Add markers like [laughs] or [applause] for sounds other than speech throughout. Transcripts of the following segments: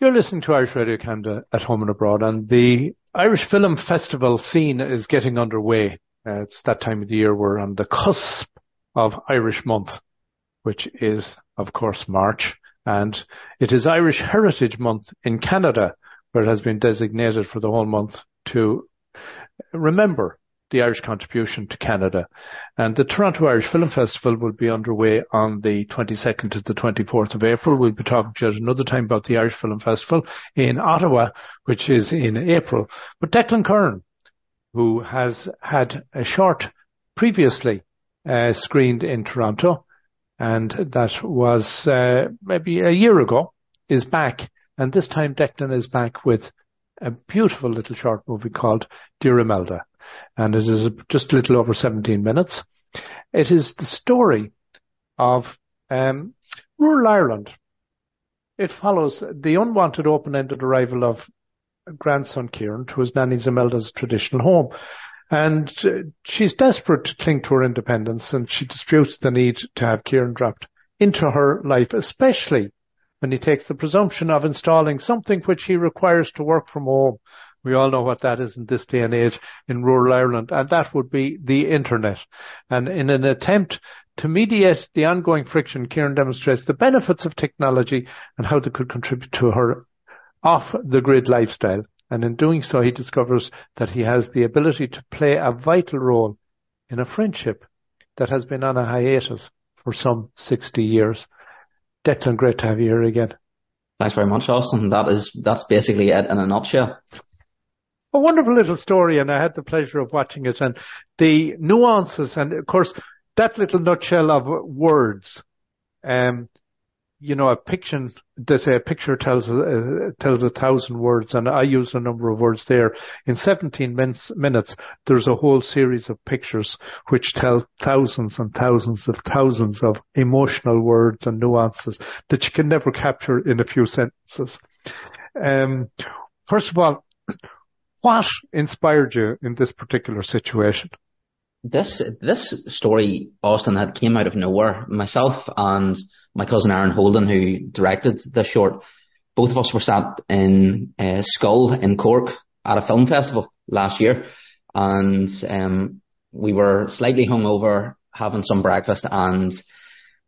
You're listening to Irish Radio Canada at home and abroad, and the Irish Film Festival scene is getting underway. Uh, it's that time of the year we're on the cusp of Irish Month, which is, of course, March, and it is Irish Heritage Month in Canada, where it has been designated for the whole month to remember the Irish contribution to Canada. And the Toronto Irish Film Festival will be underway on the 22nd to the 24th of April. We'll be talking to you another time about the Irish Film Festival in Ottawa, which is in April. But Declan Curran, who has had a short previously uh, screened in Toronto, and that was uh, maybe a year ago, is back. And this time Declan is back with a beautiful little short movie called Dear Imelda and it is just a little over 17 minutes. It is the story of um, rural Ireland. It follows the unwanted open-ended arrival of grandson Kieran to his nanny Imelda's traditional home. And uh, she's desperate to cling to her independence and she disputes the need to have Kieran dropped into her life, especially when he takes the presumption of installing something which he requires to work from home we all know what that is in this day and age in rural Ireland, and that would be the internet. And in an attempt to mediate the ongoing friction, Kieran demonstrates the benefits of technology and how they could contribute to her off the grid lifestyle. And in doing so, he discovers that he has the ability to play a vital role in a friendship that has been on a hiatus for some 60 years. Declan, great to have you here again. Thanks very much, Austin. That is, that's basically it in a nutshell a wonderful little story, and I had the pleasure of watching it, and the nuances, and of course, that little nutshell of words. Um, you know, a picture, they say a picture tells, uh, tells a thousand words, and I used a number of words there. In 17 minutes, minutes, there's a whole series of pictures which tell thousands and thousands of thousands of emotional words and nuances that you can never capture in a few sentences. Um, first of all, [clears throat] what inspired you in this particular situation? This this story, Austin, had came out of nowhere. Myself and my cousin Aaron Holden, who directed the short, both of us were sat in uh, Schull in Cork at a film festival last year, and um, we were slightly hungover, having some breakfast, and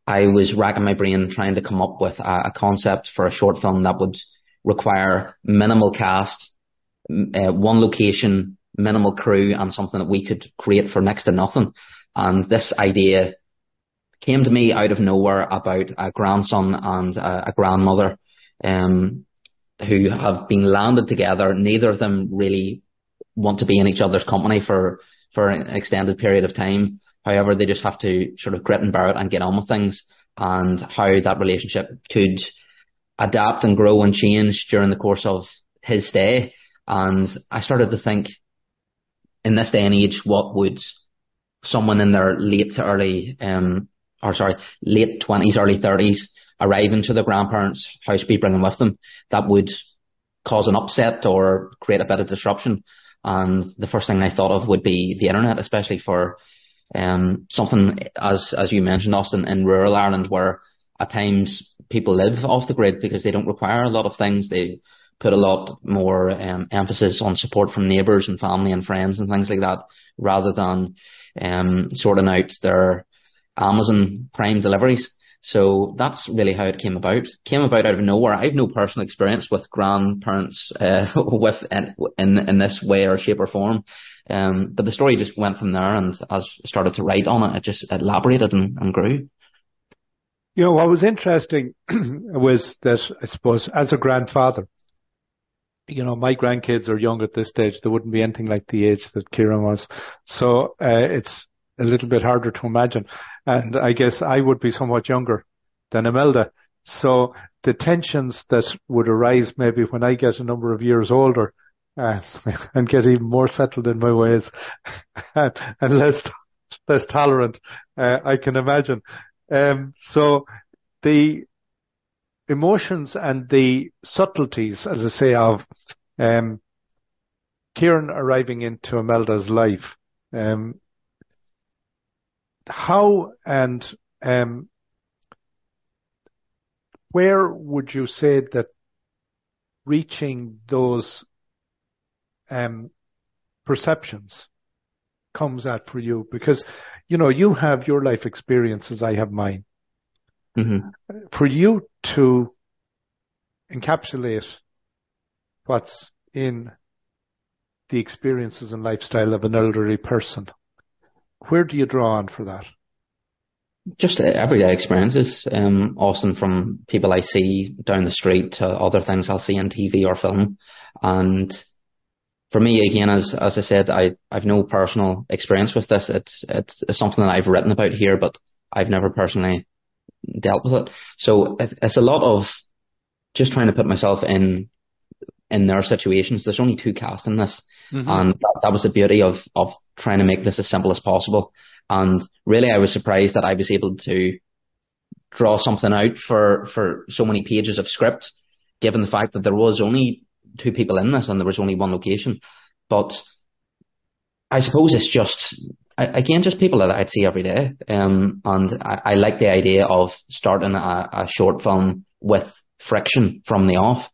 I was racking my brain trying to come up with a, a concept for a short film that would require minimal cast, uh, one location, minimal crew, and something that we could create for next to nothing. And this idea came to me out of nowhere about a grandson and a, a grandmother um, who have been landed together. Neither of them really want to be in each other's company for for an extended period of time. However, they just have to sort of grit and bear it and get on with things, and how that relationship could adapt and grow and change during the course of his stay. And I started to think, in this day and age, what would someone in their late to early, um, or sorry, late twenties, early thirties, arriving to their grandparents' house be bringing with them that would cause an upset or create a bit of disruption. And the first thing I thought of would be the internet, especially for um, something as as you mentioned, Austin, in rural Ireland, where at times people live off the grid because they don't require a lot of things. They put a lot more um, emphasis on support from neighbours and family and friends and things like that, rather than um, sorting out their Amazon Prime deliveries. So that's really how it came about. Came about out of nowhere. I have no personal experience with grandparents [laughs] uh, with in, in in this way or shape or form. Um, but the story just went from there, and as I started to write on it, it just elaborated and, and grew. You know, what was interesting [clears throat] was that I suppose as a grandfather, you know, my grandkids are young at this stage. They wouldn't be anything like the age that Kieran was. So, uh, it's a little bit harder to imagine. And I guess I would be somewhat younger than Imelda. So the tensions that would arise maybe when I get a number of years older, uh, [laughs] and get even more settled in my ways and, [laughs] and less, less tolerant, uh, I can imagine. Um, so the, emotions and the subtleties, as I say, of um, Kieran arriving into Imelda's life. Um, how and um, where would you say that reaching those um, perceptions comes at for you? Because, you know, you have your life experiences, I have mine. Mm-hmm. For you to encapsulate what's in the experiences and lifestyle of an elderly person, where do you draw on for that? Just everyday experiences, um, Austin, from people I see down the street to other things I'll see on TV or film. And for me, again, as as I said, I I've no personal experience with this. It's it's, it's something that I've written about here, but I've never personally dealt with it. So it's a lot of just trying to put myself in in their situations. There's only two casts in this, mm-hmm. and that, that was the beauty of of trying to make this as simple as possible. And really, I was surprised that I was able to draw something out for for so many pages of script, given the fact that there was only two people in this and there was only one location. But I suppose it's just again just people that I'd see every day. Um, and I, I like the idea of starting a, a short film with friction from the off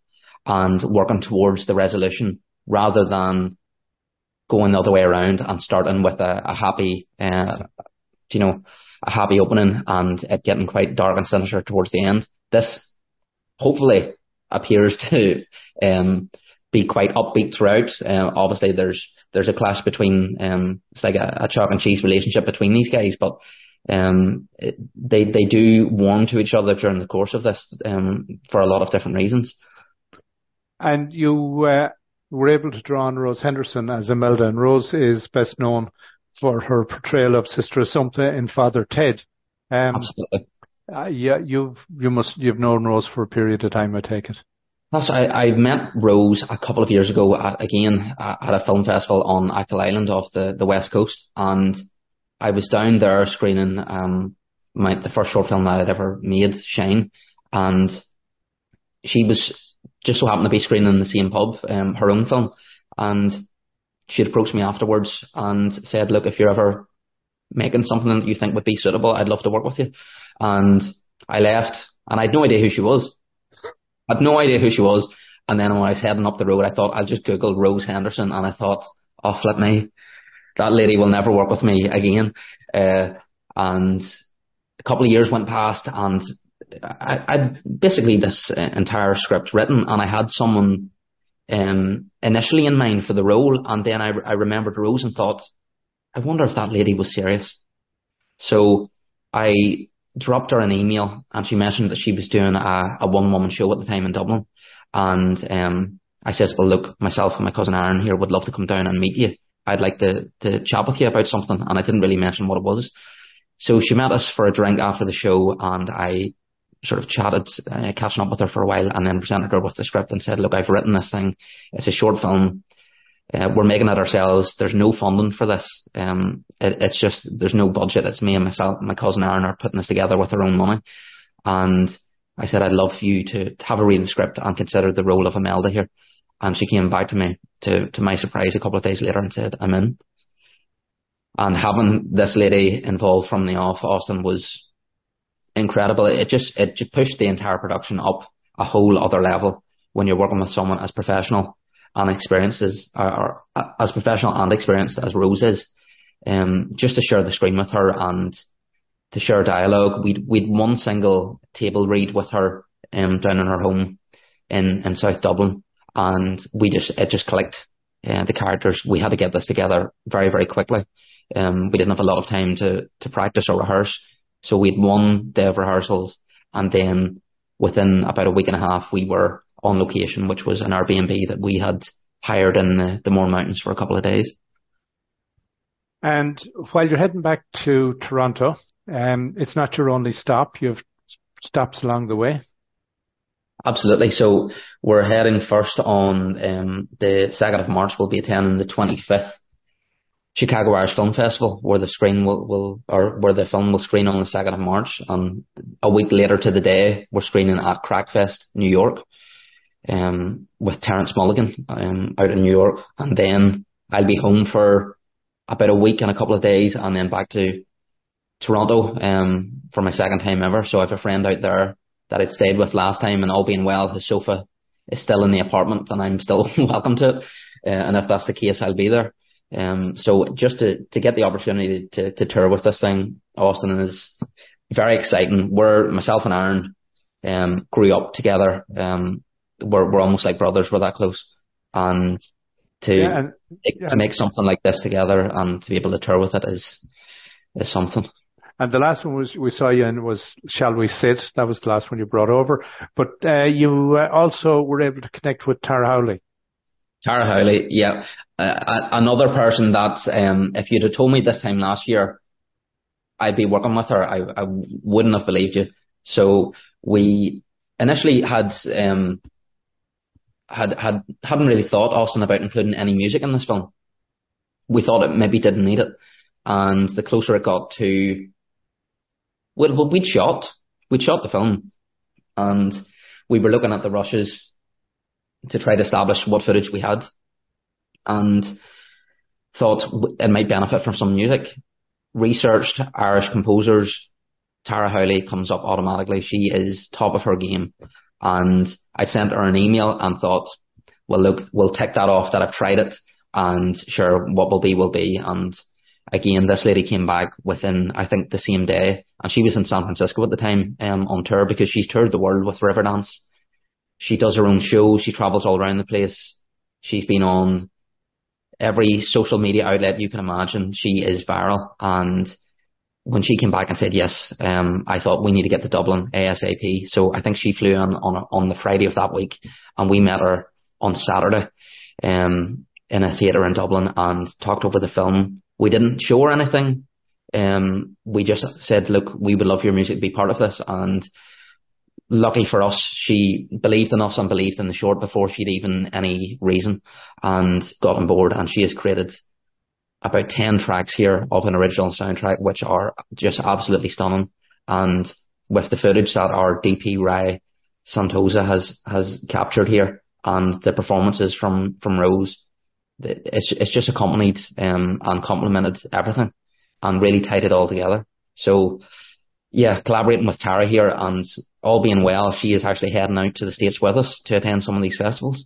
and working towards the resolution rather than going the other way around and starting with a, a happy, uh, you know, a happy opening and it getting quite dark and sinister towards the end. This hopefully appears [laughs] to um, be quite upbeat throughout. Uh, obviously, there's there's a clash between um, it's like a, a chalk and cheese relationship between these guys, but um, it, they they do warm to each other during the course of this um, for a lot of different reasons. And you uh, were able to draw on Rose Henderson as Imelda, and Rose is best known for her portrayal of Sister Assumpta in Father Ted. Um, Absolutely. Uh, yeah, you've you must you've known Rose for a period of time, I take it. That's I, I met Rose a couple of years ago at, again at a film festival on Achill Island off the, the west coast, and I was down there screening um my the first short film that I'd ever made, Shine, and she was just so happened to be screening in the same pub, um, her own film, and she approached me afterwards and said, "Look, if you're ever making something that you think would be suitable, I'd love to work with you." And I left, and I had no idea who she was. I had no idea who she was. And then when I was heading up the road, I thought I'll just Google Rose Henderson, and I thought, "Oh, flip me, that lady will never work with me again." Uh, and a couple of years went past, and I, I'd basically this entire script written, and I had someone um, initially in mind for the role, and then I, I remembered Rose and thought, I wonder if that lady was serious. So I dropped her an email, and she mentioned that she was doing a, a one woman show at the time in Dublin, and um, I says, well, look, myself and my cousin Aaron here would love to come down and meet you. I'd like to to chat with you about something, and I didn't really mention what it was. So she met us for a drink after the show, and I sort of chatted, uh, catching up with her for a while, and then presented her with the script and said, "Look, I've written this thing. It's a short film. Uh, we're making it ourselves. There's no funding for this. Um, it, it's just there's no budget. It's me and myself, my cousin Aaron are putting this together with our own money." And I said, "I'd love for you to, to have a read of the script and consider the role of Imelda here." And she came back to me to to my surprise a couple of days later and said, "I'm in." And having this lady involved from the off, Austin was incredible. It just it just pushed the entire production up a whole other level when you're working with someone as professional and experienced as or, or as professional and experienced as Rose is. Um, just to share the screen with her and to share dialogue. We'd we'd one single table read with her um, down in her home in in South Dublin, and we just it just clicked. Uh, the characters we had to get this together very very quickly. Um, we didn't have a lot of time to to practice or rehearse, so we had one day of rehearsals, and then within about a week and a half, we were on location, which was an Airbnb that we had hired in the, the Mourne Mountains for a couple of days. And while you're heading back to Toronto, um, it's not your only stop. You have stops along the way. Absolutely. So we're heading first on um, the second of March. We'll be attending the 25th Chicago Irish Film Festival, where the screen will, will or where the film will screen on the second of March, and a week later to the day, we're screening at Craic Fest, New York, um, with Terence Mulligan um, out in New York, and then I'll be home for about a week and a couple of days, and then back to Toronto um, for my second time ever. So I have a friend out there that I'd stayed with last time, and all being well, his sofa is still in the apartment and I'm still [laughs] welcome to it. Uh, and if that's the case, I'll be there. Um, so just to, to get the opportunity to, to tour with this thing, Austin is very exciting. We're myself and Aaron um, grew up together. Um, we're we're almost like brothers. We're that close, and to yeah, and, yeah. to make something like this together and to be able to tour with it is is something. And the last one was we saw you in was Shall We Sit? That was the last one you brought over. But uh, you uh, also were able to connect with Tara Howley. Tara Howley, yeah, uh, another person that um, if you'd have told me this time last year, I'd be working with her. I, I wouldn't have believed you. So we initially had um, had had hadn't really thought Austin about including any music in this film. We thought it maybe didn't need it, and the closer it got to, well, we'd shot we'd shot the film, and we were looking at the rushes to try to establish what footage we had, and thought it might benefit from some music. Researched Irish composers. Tara Howley comes up automatically. She is top of her game. And I sent her an email and thought, well, look, we'll tick that off that I've tried it and sure, what will be will be. And again, this lady came back within, I think, the same day, and she was in San Francisco at the time um, on tour because she's toured the world with Riverdance. She does her own show. She travels all around the place. She's been on every social media outlet you can imagine. She is viral, and when she came back and said yes, um, I thought we need to get to Dublin ASAP. So I think she flew in on on the Friday of that week, and we met her on Saturday, um, in a theatre in Dublin and talked over the film. We didn't show her anything. Um, we just said, look, we would love your music to be part of this, and lucky for us, she believed in us and believed in the short before she'd even any reason, and got on board. And she has created about 10 tracks here of an original soundtrack, which are just absolutely stunning. And with the footage that our DP Ray Santosa has, has captured here and the performances from, from Rose, it's, it's just accompanied, um, and complemented everything and really tied it all together. So, yeah, collaborating with Tara here and all being well, she is actually heading out to the States with us to attend some of these festivals.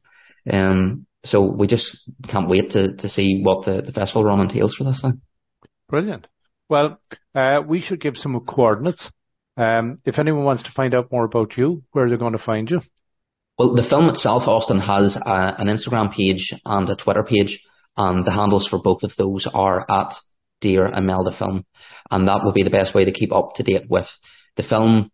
Um, so we just can't wait to, to see what the, the festival run entails for this thing. Brilliant. Well, uh, we should give some coordinates. Um, if anyone wants to find out more about you, where are they're going to find you? Well, the film itself, Austin, has a, an Instagram page and a Twitter page, and the handles for both of those are at Dear Imelda Film, and that will be the best way to keep up to date with the film,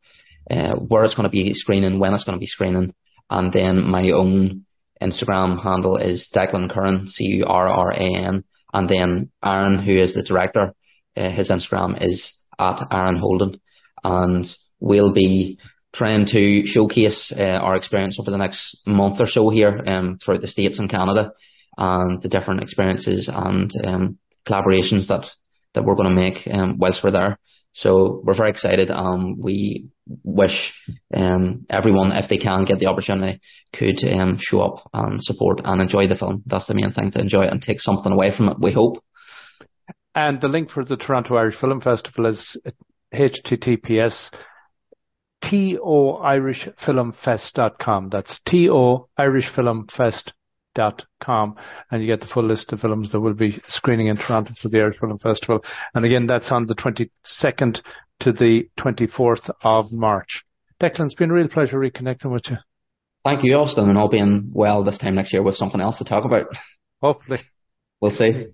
uh, where it's going to be screening, when it's going to be screening, and then my own Instagram handle is Declan Curran, C-U-R-R-A-N. And then Aaron, who is the director, uh, his Instagram is at Aaron Holden. And we'll be trying to showcase uh, our experience over the next month or so here um, throughout the States and Canada and the different experiences and um, collaborations that, that we're going to make um, whilst we're there. So we're very excited. Um, we wish um, everyone, if they can get the opportunity, could um, show up and support and enjoy the film. That's the main thing to enjoy it and take something away from it. We hope. And the link for the Toronto Irish Film Festival is https toirishfilmfest.com. That's to irishfilmfest dot com and you get the full list of films that will be screening in Toronto for the Irish Film Festival. And again, that's on the 22nd to the 24th of March. Declan, it's been a real pleasure reconnecting with you. Thank you, Austin, and all being well this time next year with something else to talk about. Hopefully. We'll see.